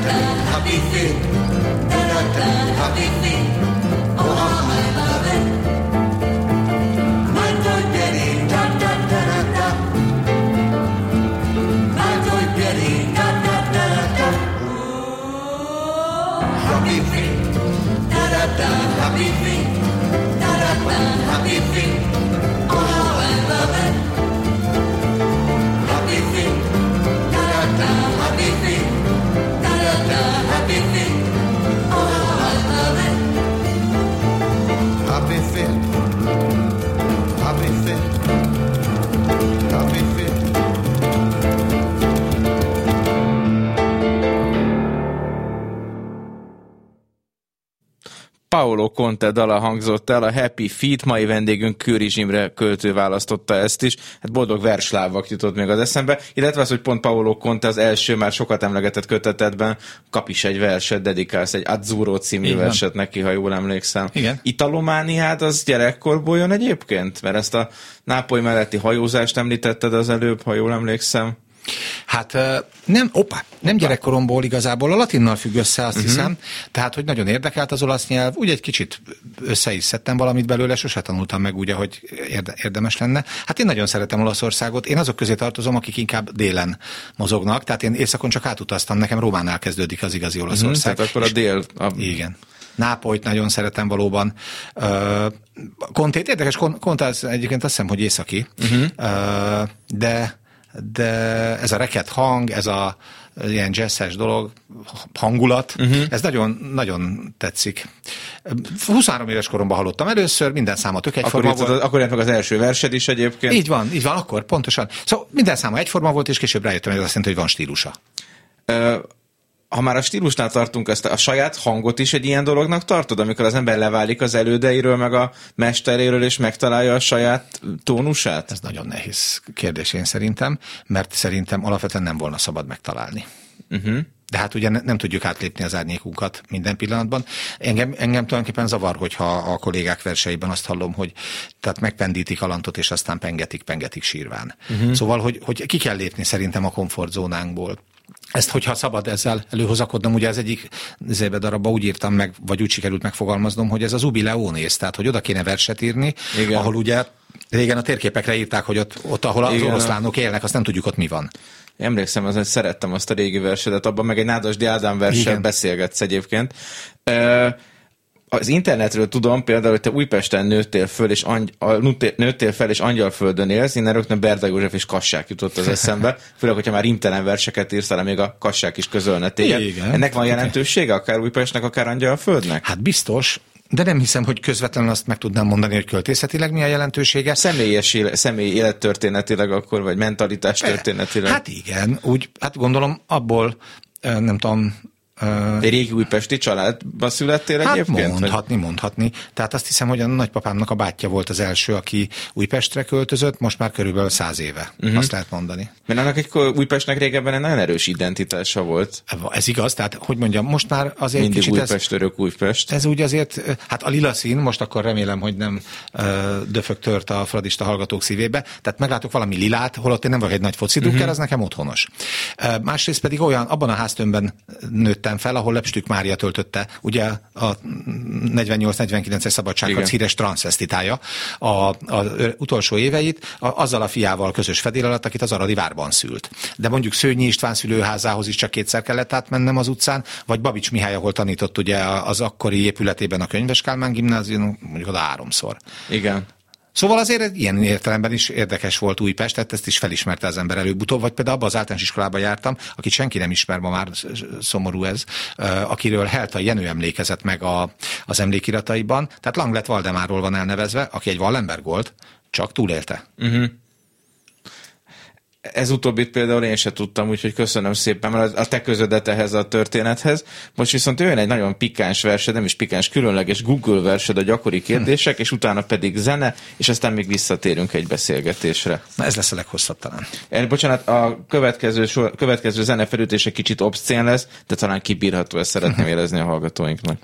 B: Happy feet,
C: da da da, happy feet.
A: Paolo Conte dala hangzott el, a Happy Feet, mai vendégünk Kőri Zsimre költő választotta ezt is. Hát boldog verslávak jutott még az eszembe, illetve az, hogy pont Paolo Conte az első már sokat emlegetett kötetetben kap is egy verset, dedikálsz egy Azzurro című
B: Igen.
A: verset neki, ha jól emlékszem.
B: Igen.
A: Italomániád az gyerekkorból jön egyébként? Mert ezt a Nápoly melletti hajózást említetted az előbb, ha jól emlékszem.
B: Hát nem, opa, nem gyerekkoromból igazából, a latinnal függ össze, azt uh-huh. hiszem. Tehát, hogy nagyon érdekelt az olasz nyelv, úgy egy kicsit össze is szedtem valamit belőle, sose tanultam meg úgy, ahogy érde, érdemes lenne. Hát én nagyon szeretem Olaszországot, én azok közé tartozom, akik inkább délen mozognak, tehát én északon csak átutaztam, nekem Rómánál kezdődik az igazi Olaszország.
A: Mhm, tehát akkor a dél... A...
B: igen. Nápolyt nagyon szeretem valóban. Kontét, érdekes, Kon- Conte az egyébként azt hiszem, hogy északi, uh-huh. uh, de, de ez a reket hang, ez a ilyen jazzes dolog, hangulat, uh-huh. ez nagyon, nagyon tetszik. 23 éves koromban hallottam először, minden száma tök
A: Akkor,
B: egyforma
A: írtad,
B: volt.
A: az- akkor jött meg az első versed is egyébként.
B: Így van, így van, akkor pontosan. Szóval minden száma egyforma volt, és később rájöttem, hogy ez azt jelenti, hogy van stílusa.
A: Ö, ha már a stílusnál tartunk, ezt a saját hangot is egy ilyen dolognak tartod, amikor az ember leválik az elődeiről, meg a mesteréről, és megtalálja a saját tónusát?
B: Ez nagyon nehéz kérdés én szerintem, mert szerintem alapvetően nem volna szabad megtalálni. Uh-huh. De hát ugye ne, nem tudjuk átlépni az árnyékunkat minden pillanatban. Engem, engem tulajdonképpen zavar, hogyha a kollégák verseiben azt hallom, hogy tehát megpendítik a lantot, és aztán pengetik, pengetik sírván. Uh-huh. Szóval, hogy, hogy ki kell lépni szerintem a komfortzónánkból. Ezt, hogyha szabad ezzel előhozakodnom, ugye ez egyik zébe darabba úgy írtam meg, vagy úgy sikerült megfogalmaznom, hogy ez az Ubi Leonész, tehát hogy oda kéne verset írni,
A: Igen.
B: ahol ugye régen a térképekre írták, hogy ott, ott ahol az
A: Igen.
B: oroszlánok élnek, azt nem tudjuk ott mi van.
A: Emlékszem, az, hogy szerettem azt a régi versedet, abban meg egy Nádasdi Ádám verset
B: Igen.
A: beszélgetsz egyébként. Ö, az internetről tudom például, hogy te Újpesten nőttél föl, és angy, a, nőttél- fel, és Angyalföldön élsz, innen rögtön Berda József és Kassák jutott az eszembe, főleg, hogyha már imtelen verseket írsz, talán még a Kassák is közölne téged.
B: Igen.
A: Ennek van jelentősége, akár Újpestnek, akár Angyalföldnek?
B: Hát biztos, de nem hiszem, hogy közvetlenül azt meg tudnám mondani, hogy költészetileg mi a jelentősége.
A: Személyes éle, személy élettörténetileg akkor, vagy mentalitás történetileg?
B: Hát igen, úgy, hát gondolom abból, ö, nem tudom,
A: Egy régi újpesti családba születtél
B: Hát
A: egyébként? vagy?
B: mondhatni, mondhatni. Tehát azt hiszem, hogy a nagypapámnak a bátyja volt az első, aki Újpestre költözött, most már körülbelül száz éve. Uh-huh. Azt lehet mondani.
A: Mert annak egy Újpestnek régebben egy nagyon erős identitása volt.
B: Ez igaz, tehát hogy mondjam, most már azért
A: Mindig
B: kicsit ez,
A: Újpest, örök Újpest.
B: ez úgy azért, hát a lila szín, most akkor remélem, hogy nem ö, döfög tört a fradista hallgatók szívébe, tehát meglátok valami lilát, holott én nem vagyok egy nagy foci uh-huh. az nekem otthonos. Másrészt pedig olyan, abban a háztömbben nőttem fel, ahol Lepstük Mária töltötte, ugye a 48-49-es szabadságharc híres transvestitája a, a ö, utolsó éveit a, azzal a fiával közös fedél alatt, akit az Aradi várban szült. De mondjuk Szőnyi István szülőházához is csak kétszer kellett átmennem az utcán, vagy Babics Mihály, ahol tanított ugye az akkori épületében a Könyves Kálmán gimnázium, mondjuk oda háromszor.
A: Igen.
B: Szóval azért ilyen értelemben is érdekes volt Újpest, tehát ezt is felismerte az ember előbb-utóbb, vagy például abban az általános iskolába jártam, akit senki nem ismer, ma már szomorú ez, akiről Helta Jenő emlékezett meg a, az emlékirataiban, tehát Langlet Valdemáról van elnevezve, aki egy Wallenberg volt, csak túlélte.
A: Ez utóbbit például én se tudtam, úgyhogy köszönöm szépen, mert a te közödet ehhez a történethez. Most viszont jön egy nagyon pikáns versed, nem is pikáns, különleges Google versed a gyakori kérdések, és utána pedig zene, és aztán még visszatérünk egy beszélgetésre.
B: Na ez lesz a leghosszabb talán.
A: Eh, Bocsánat, a következő, sor, következő zenefelütés egy kicsit obszcén lesz, de talán kibírható, ezt szeretném érezni a hallgatóinknak.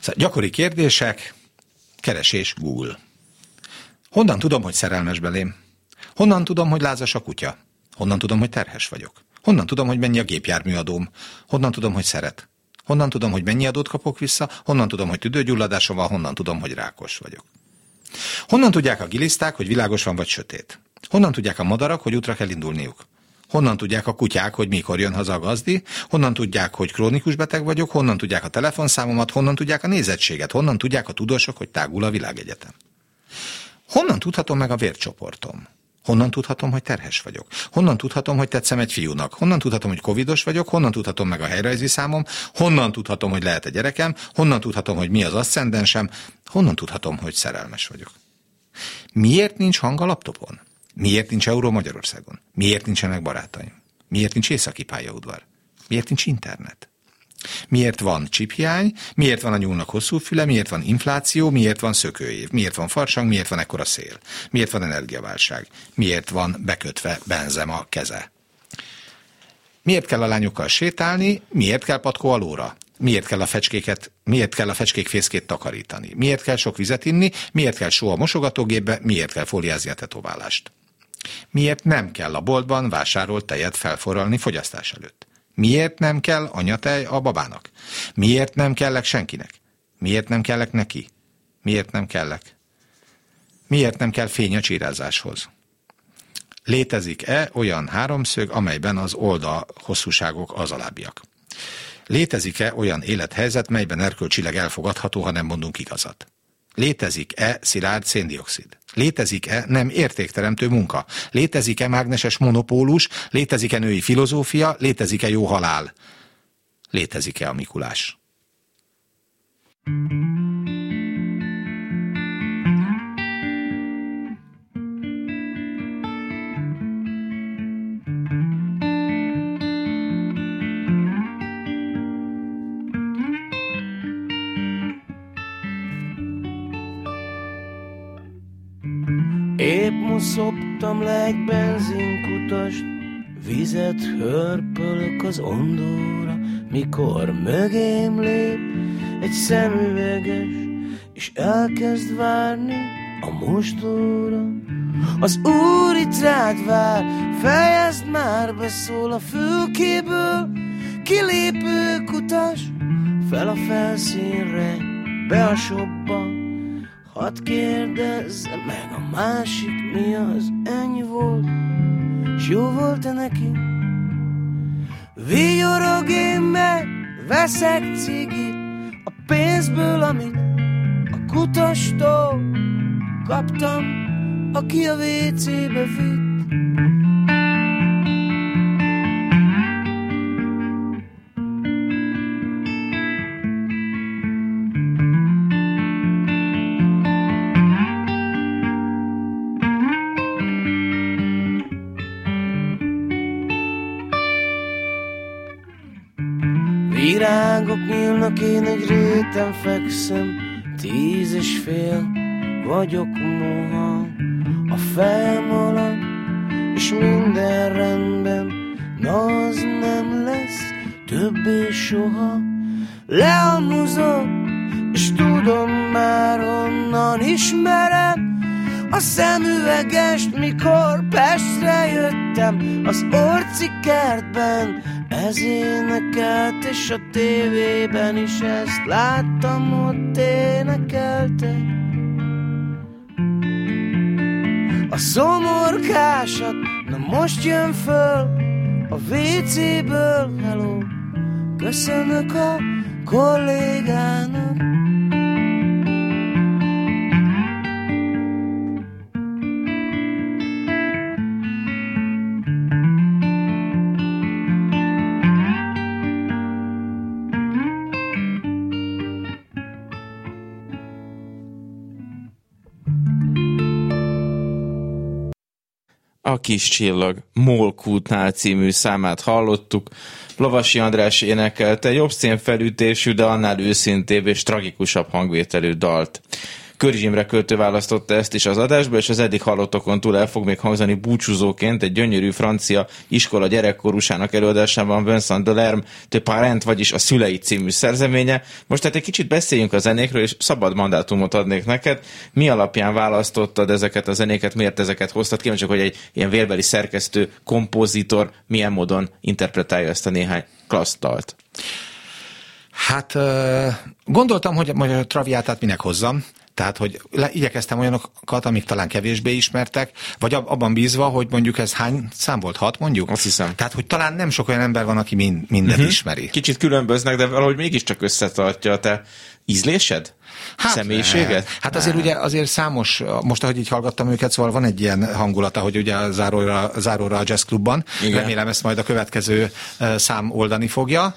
B: Szóval gyakori kérdések, keresés Google. Honnan tudom, hogy szerelmes belém? Honnan tudom, hogy lázas a kutya? Honnan tudom, hogy terhes vagyok? Honnan tudom, hogy mennyi a gépjárműadóm? Honnan tudom, hogy szeret? Honnan tudom, hogy mennyi adót kapok vissza? Honnan tudom, hogy tüdőgyulladásom van? Honnan tudom, hogy rákos vagyok? Honnan tudják a giliszták, hogy világos van vagy sötét? Honnan tudják a madarak, hogy útra kell indulniuk? Honnan tudják a kutyák, hogy mikor jön haza a gazdi? Honnan tudják, hogy krónikus beteg vagyok? Honnan tudják a telefonszámomat? Honnan tudják a nézettséget? Honnan tudják a tudósok, hogy tágul a világegyetem? Honnan tudhatom meg a vércsoportom? Honnan tudhatom, hogy terhes vagyok? Honnan tudhatom, hogy tetszem egy fiúnak? Honnan tudhatom, hogy covidos vagyok? Honnan tudhatom meg a helyrajzi számom? Honnan tudhatom, hogy lehet egy gyerekem? Honnan tudhatom, hogy mi az aszcendensem? Honnan tudhatom, hogy szerelmes vagyok? Miért nincs hang a laptopon? Miért nincs euró Magyarországon? Miért nincsenek barátaim? Miért nincs északi pályaudvar? Miért nincs internet? Miért van csiphiány, miért van a nyúlnak hosszú füle, miért van infláció, miért van szökőév, miért van farsang, miért van ekkora szél, miért van energiaválság, miért van bekötve benzem a keze. Miért kell a lányokkal sétálni, miért kell patkó alóra, miért kell a fecskéket, miért kell a fecskék fészkét takarítani, miért kell sok vizet inni, miért kell só a mosogatógépbe, miért kell fóliázni a tetoválást. Miért nem kell a boltban vásárolt tejet felforralni fogyasztás előtt? Miért nem kell anyatej a babának? Miért nem kellek senkinek? Miért nem kellek neki? Miért nem kellek? Miért nem kell fény a csírázáshoz? Létezik-e olyan háromszög, amelyben az oldal hosszúságok az alábbiak? Létezik-e olyan élethelyzet, melyben erkölcsileg elfogadható, ha nem mondunk igazat? Létezik-e szilárd széndiokszid? Létezik-e nem értékteremtő munka? Létezik-e mágneses monopólus? Létezik-e női filozófia? Létezik-e jó halál? Létezik-e a Mikulás? thank you
E: szoptam le egy benzinkutast, vizet hörpölök az ondóra, mikor mögém lép egy szemüveges, és elkezd várni a mostóra. Az úr itt rád vár, fejezd már, beszól a fülkéből, kilépő kutas, fel a felszínre, be a sobba, Hadd kérdezze meg a másik mi az, ennyi volt, s jó volt-e neki? Vigyorog én meg, veszek cigit, a pénzből, amit a kutastól kaptam, aki a WC-be vitt. Nyílnak, én egy réten fekszem, tíz és fél vagyok moha. A fejem alatt, és minden rendben, na az nem lesz többé soha. Lealmuzok, és tudom már honnan ismerem, a szemüvegest, mikor Pestre jöttem, az orci kertben, ez énekelt, és a tévében is ezt láttam, ott énekelte. A szomorkásat, na most jön föl a WC-ből, hello, köszönök a kollégának.
A: A kis csillag Molkultnál című számát hallottuk. Lovasi András énekelte jobb szénfelütésű, de annál őszintébb és tragikusabb hangvételű dalt. Körizsimre költő választotta ezt is az adásba, és az eddig hallottokon túl el fog még hangzani búcsúzóként egy gyönyörű francia iskola gyerekkorúsának előadásában Vincent Delerme de Parent, vagyis a Szülei című szerzeménye. Most tehát egy kicsit beszéljünk a zenékről, és szabad mandátumot adnék neked. Mi alapján választottad ezeket a zenéket, miért ezeket hoztad? Kíváncsi, hogy egy ilyen vérbeli szerkesztő, kompozitor milyen módon interpretálja ezt a néhány klassz dalt.
B: Hát gondoltam, hogy a traviátát minek hozzam, tehát, hogy le, igyekeztem olyanokat, amik talán kevésbé ismertek, vagy abban bízva, hogy mondjuk ez hány szám volt? Hat mondjuk?
A: Azt hiszem.
B: Tehát, hogy talán nem sok olyan ember van, aki mind, mindent uh-huh. ismeri.
A: Kicsit különböznek, de valahogy mégiscsak összetartja a te ízlésed? Hát, személyiséget?
B: Hát azért ugye azért számos, most ahogy így hallgattam őket, szóval van egy ilyen hangulata, hogy ugye a záróra, záróra a jazz klubban. Igen. Remélem ezt majd a következő szám oldani fogja.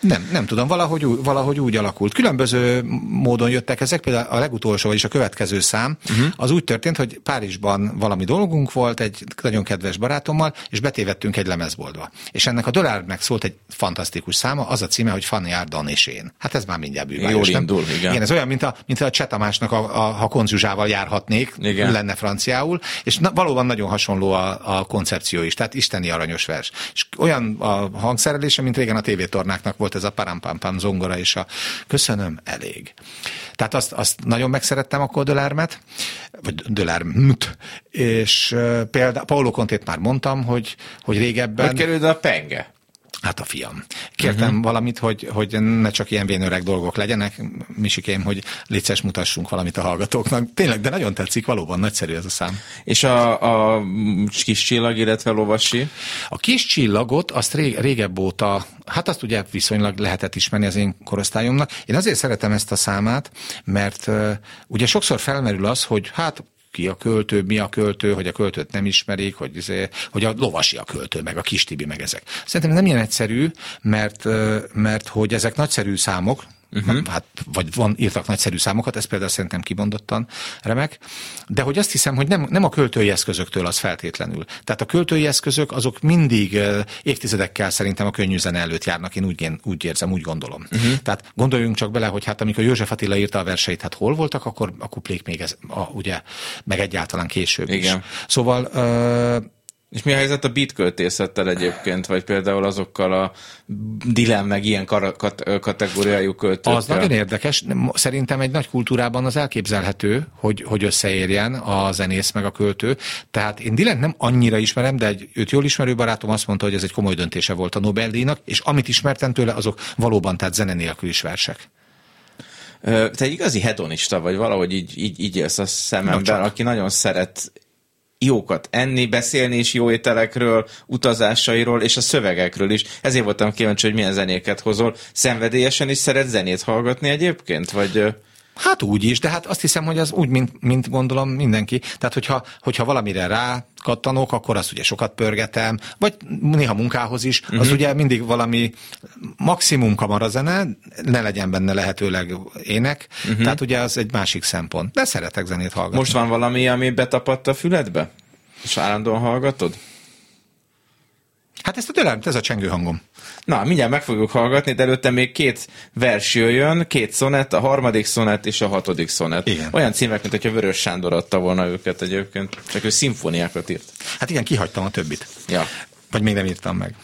B: Nem, nem tudom, valahogy, valahogy úgy alakult. Különböző módon jöttek ezek, például a legutolsó, vagyis a következő szám, uh-huh. az úgy történt, hogy Párizsban valami dolgunk volt egy nagyon kedves barátommal, és betévettünk egy lemezboltba. És ennek a Dolárnek szólt egy fantasztikus száma, az a címe, hogy Fanny Ardon és én. Hát ez már mindjárt bűvályos,
A: Jól indul, igen.
B: igen. Ez olyan, mint a, mint a Csetamásnak, a, a, ha konzsuzsával járhatnék, igen. lenne franciául, és na, valóban nagyon hasonló a, a koncepció is, tehát isteni aranyos vers. És olyan a hangszerelése, mint régen a tévétornáknak volt ez a parampampam zongora, és a köszönöm, elég. Tehát azt, azt nagyon megszerettem a Dölármet, vagy Dölármt, és például Paulo Contét már mondtam, hogy, hogy régebben...
A: Hogy került a penge?
B: Hát a fiam. Kértem uh-huh. valamit, hogy, hogy ne csak ilyen vénöreg dolgok legyenek, Misikém, hogy létszes mutassunk valamit a hallgatóknak. Tényleg, de nagyon tetszik, valóban nagyszerű ez a szám.
A: És a, a kis csillag, illetve lovasi?
B: A kis csillagot azt ré, régebb óta, hát azt ugye viszonylag lehetett ismerni az én korosztályomnak. Én azért szeretem ezt a számát, mert uh, ugye sokszor felmerül az, hogy hát ki a költő, mi a költő, hogy a költőt nem ismerik, hogy, izé, hogy a lovasi a költő, meg a kis Tibi, meg ezek. Szerintem nem ilyen egyszerű, mert, mert hogy ezek nagyszerű számok, Uh-huh. Hát, vagy van, írtak nagyszerű számokat, ez például szerintem kibondottan remek, de hogy azt hiszem, hogy nem, nem a költői eszközöktől az feltétlenül. Tehát a költői eszközök azok mindig évtizedekkel szerintem a könnyű zene előtt járnak, én úgy, én úgy érzem, úgy gondolom. Uh-huh. Tehát gondoljunk csak bele, hogy hát amikor József Attila írta a verseit, hát hol voltak, akkor a kuplék még ez, a, ugye, meg egyáltalán később Igen. is. Szóval uh,
A: és mi a helyzet a beat költészettel egyébként, vagy például azokkal a dilem meg ilyen kat- kategóriájú költőkkel?
B: Az nagyon érdekes. Szerintem egy nagy kultúrában az elképzelhető, hogy, hogy összeérjen a zenész meg a költő. Tehát én Dilent nem annyira ismerem, de egy őt jól ismerő barátom azt mondta, hogy ez egy komoly döntése volt a Nobel-díjnak, és amit ismertem tőle, azok valóban tehát zene nélkül is versek.
A: Te egy igazi hedonista vagy, valahogy így, így, így élsz a szememben, aki nagyon szeret jókat enni, beszélni is jó ételekről, utazásairól és a szövegekről is. Ezért voltam kíváncsi, hogy milyen zenéket hozol. Szenvedélyesen is szeret zenét hallgatni egyébként? Vagy...
B: Hát úgy is, de hát azt hiszem, hogy az úgy, mint, mint gondolom mindenki. Tehát, hogyha, hogyha valamire rá kattanok, akkor azt ugye sokat pörgetem, vagy néha munkához is, uh-huh. az mhm. ugye mindig valami maximum kamarazene, ne legyen benne lehetőleg ének, uh-huh. tehát ugye az egy másik szempont. De szeretek zenét hallgatni.
A: Most van valami, ami betapadt a füledbe? És állandóan hallgatod?
B: Hát ezt a tőlem, ez a csengő hangom.
A: Na, mindjárt meg fogjuk hallgatni, de előtte még két vers jöjjön, két szonett, a harmadik szonett és a hatodik szonett. Igen. Olyan címek, mint hogyha Vörös Sándor adta volna őket egyébként, csak ő szimfóniákat írt.
B: Hát igen, kihagytam a többit.
A: Ja.
B: Vagy még nem írtam meg.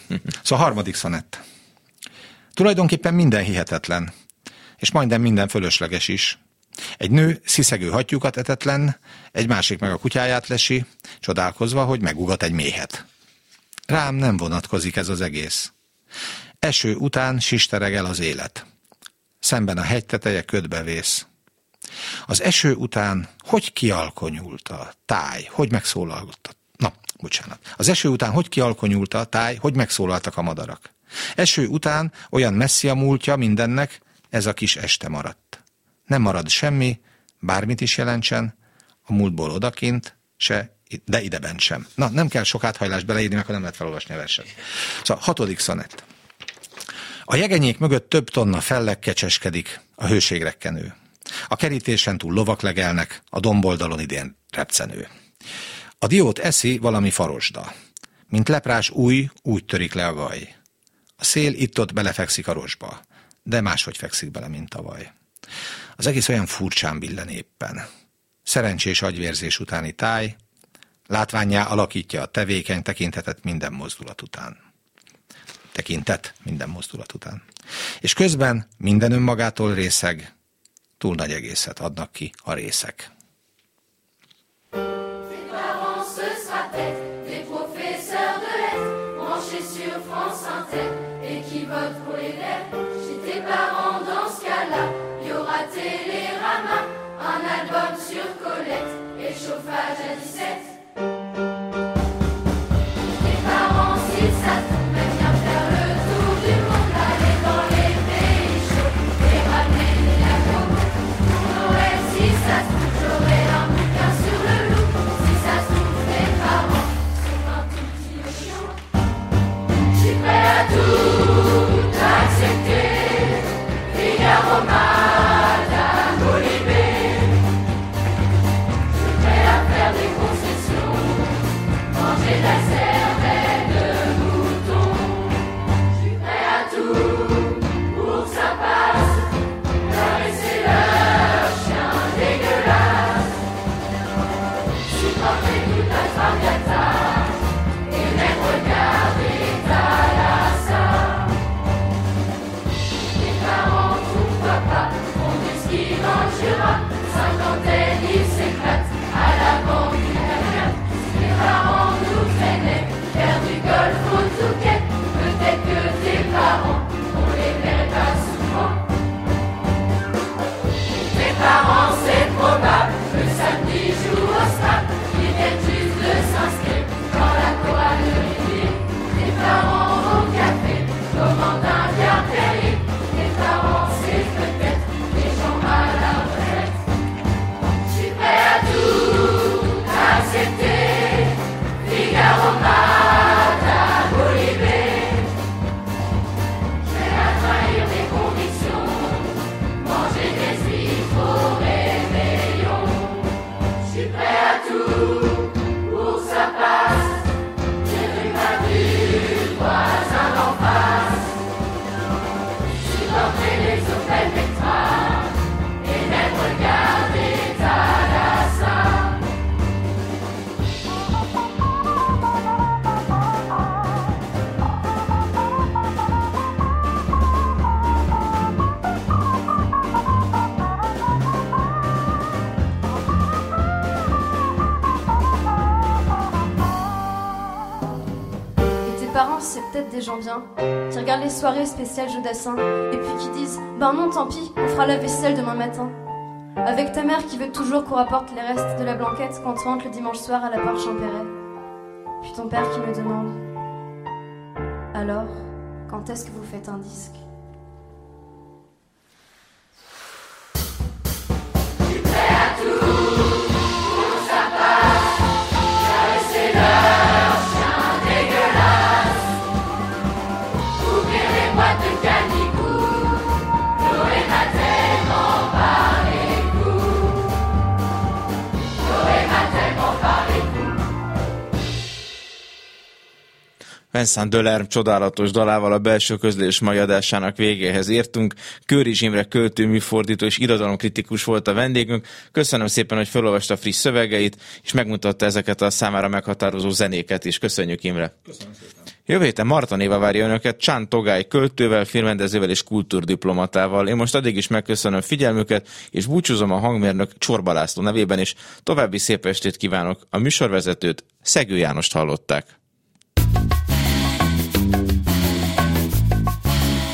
B: szóval a harmadik szonett. Tulajdonképpen minden hihetetlen, és majdnem minden fölösleges is. Egy nő sziszegő hattyúkat etetlen, egy másik meg a kutyáját lesi, csodálkozva, hogy megugat egy méhet. Rám nem vonatkozik ez az egész. Eső után sisteregel az élet. Szemben a hegy teteje ködbe vész. Az eső után hogy kialkonyult a táj, hogy megszólaltott. Na, bocsánat. Az eső után hogy kialkonyult a táj, hogy megszólaltak a madarak. Eső után olyan messzi a múltja mindennek, ez a kis este maradt. Nem marad semmi, bármit is jelentsen, a múltból odakint, se de ideben sem. Na, nem kell sok áthajlást beleírni, mert nem lehet felolvasni a verset. Szóval hatodik szonett. A jegenyék mögött több tonna fellek kecseskedik, a hőségrekkenő. A kerítésen túl lovak legelnek, a domboldalon idén repcenő. A diót eszi valami farosda. Mint leprás új, úgy törik le a gaj. A szél itt-ott belefekszik a rosba, de máshogy fekszik bele, mint tavaly. Az egész olyan furcsán billen éppen. Szerencsés agyvérzés utáni táj, látványá alakítja a tevékeny tekintetet minden mozdulat után. Tekintet minden mozdulat után. És közben minden önmagától részeg, túl nagy egészet adnak ki a részek.
F: Des gens bien, qui regardent les soirées spéciales Jodassin, et puis qui disent Ben non, tant pis, on fera la vaisselle demain matin. Avec ta mère qui veut toujours qu'on rapporte les restes de la blanquette quand on rentre le dimanche soir à la porte Champéret. Puis ton père qui me demande Alors, quand est-ce que vous faites un disque?
A: Vincent Döler csodálatos dalával a belső közlés mai adásának végéhez értünk. Kőri Imre költő, műfordító és irodalomkritikus volt a vendégünk. Köszönöm szépen, hogy felolvasta friss szövegeit, és megmutatta ezeket a számára meghatározó zenéket is. Köszönjük Imre! Köszönöm szépen! Jövő héten Marta Néva várja önöket Csán Togály költővel, filmrendezővel és kultúrdiplomatával. Én most addig is megköszönöm figyelmüket, és búcsúzom a hangmérnök Csorba László nevében is. További szép estét kívánok! A műsorvezetőt Szegő Jánost hallották.